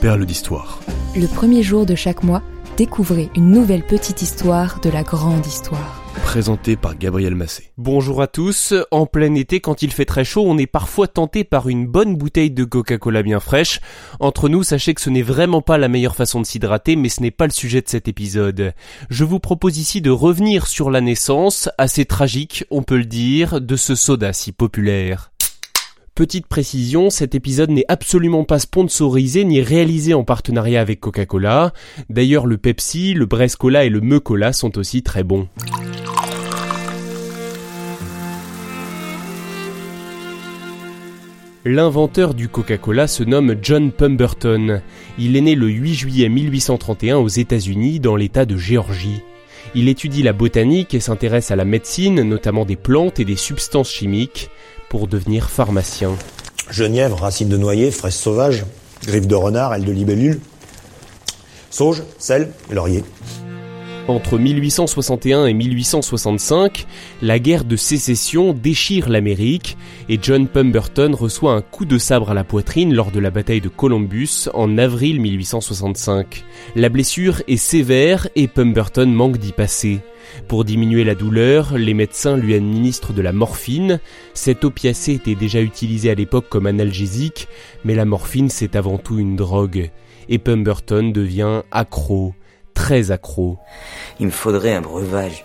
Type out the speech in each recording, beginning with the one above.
Perle d'histoire. Le premier jour de chaque mois, découvrez une nouvelle petite histoire de la grande histoire. Présenté par Gabriel Massé. Bonjour à tous. En plein été, quand il fait très chaud, on est parfois tenté par une bonne bouteille de Coca-Cola bien fraîche. Entre nous, sachez que ce n'est vraiment pas la meilleure façon de s'hydrater, mais ce n'est pas le sujet de cet épisode. Je vous propose ici de revenir sur la naissance, assez tragique, on peut le dire, de ce soda si populaire. Petite précision, cet épisode n'est absolument pas sponsorisé ni réalisé en partenariat avec Coca-Cola. D'ailleurs, le Pepsi, le Brescola et le Meucola sont aussi très bons. L'inventeur du Coca-Cola se nomme John Pemberton. Il est né le 8 juillet 1831 aux États-Unis dans l'État de Géorgie. Il étudie la botanique et s'intéresse à la médecine, notamment des plantes et des substances chimiques, pour devenir pharmacien. Genièvre, racines de noyer, fraises sauvages, griffes de renard, ailes de libellule, sauge, sel, laurier. Entre 1861 et 1865, la guerre de sécession déchire l'Amérique et John Pemberton reçoit un coup de sabre à la poitrine lors de la bataille de Columbus en avril 1865. La blessure est sévère et Pemberton manque d'y passer. Pour diminuer la douleur, les médecins lui administrent de la morphine. Cette opiacée était déjà utilisée à l'époque comme analgésique, mais la morphine c'est avant tout une drogue. Et Pemberton devient accro très accro. Il me faudrait un breuvage.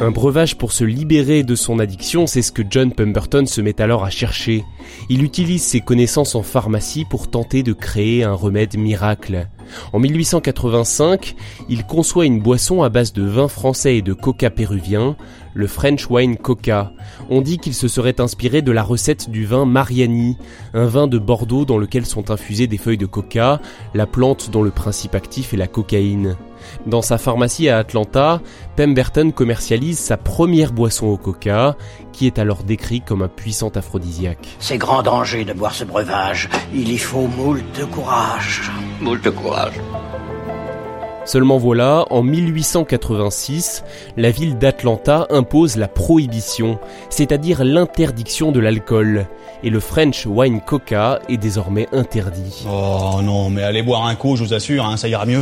Un breuvage pour se libérer de son addiction, c'est ce que John Pemberton se met alors à chercher. Il utilise ses connaissances en pharmacie pour tenter de créer un remède miracle. En 1885, il conçoit une boisson à base de vin français et de coca péruvien, le French Wine Coca. On dit qu'il se serait inspiré de la recette du vin Mariani, un vin de Bordeaux dans lequel sont infusées des feuilles de coca, la plante dont le principe actif est la cocaïne. Dans sa pharmacie à Atlanta, Pemberton commercialise sa première boisson au coca, qui est alors décrit comme un puissant aphrodisiaque. C'est grand danger de boire ce breuvage. Il y faut moult de courage. Moult de courage. Seulement voilà, en 1886, la ville d'Atlanta impose la prohibition, c'est-à-dire l'interdiction de l'alcool, et le French Wine Coca est désormais interdit. Oh non, mais allez boire un coup, je vous assure, hein, ça ira mieux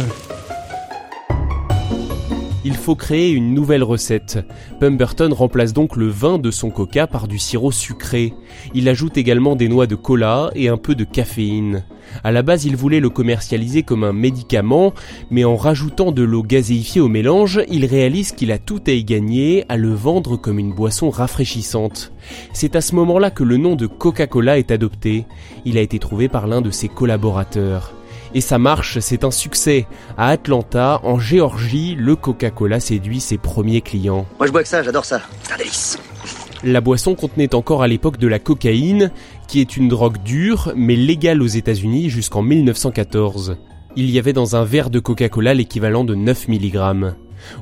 il faut créer une nouvelle recette. Pemberton remplace donc le vin de son coca par du sirop sucré. Il ajoute également des noix de cola et un peu de caféine. À la base, il voulait le commercialiser comme un médicament, mais en rajoutant de l'eau gazéifiée au mélange, il réalise qu'il a tout à y gagner à le vendre comme une boisson rafraîchissante. C'est à ce moment-là que le nom de Coca-Cola est adopté. Il a été trouvé par l'un de ses collaborateurs. Et ça marche, c'est un succès. À Atlanta, en Géorgie, le Coca-Cola séduit ses premiers clients. Moi je bois que ça, j'adore ça. C'est un délice. La boisson contenait encore à l'époque de la cocaïne, qui est une drogue dure, mais légale aux États-Unis jusqu'en 1914. Il y avait dans un verre de Coca-Cola l'équivalent de 9 mg.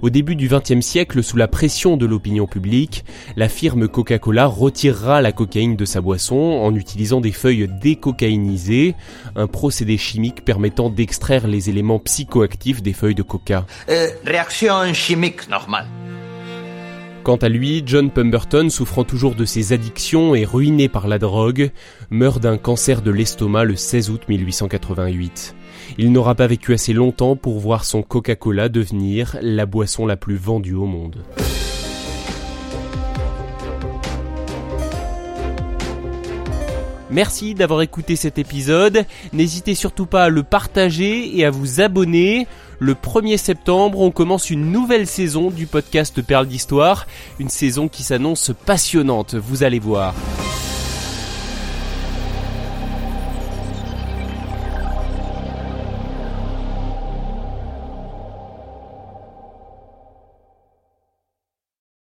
Au début du XXe siècle, sous la pression de l'opinion publique, la firme Coca-Cola retirera la cocaïne de sa boisson en utilisant des feuilles décocaïnisées, un procédé chimique permettant d'extraire les éléments psychoactifs des feuilles de coca. Euh, réaction chimique normale. Quant à lui, John Pemberton, souffrant toujours de ses addictions et ruiné par la drogue, meurt d'un cancer de l'estomac le 16 août 1888. Il n'aura pas vécu assez longtemps pour voir son Coca-Cola devenir la boisson la plus vendue au monde. Merci d'avoir écouté cet épisode. N'hésitez surtout pas à le partager et à vous abonner. Le 1er septembre, on commence une nouvelle saison du podcast Perle d'Histoire. Une saison qui s'annonce passionnante, vous allez voir.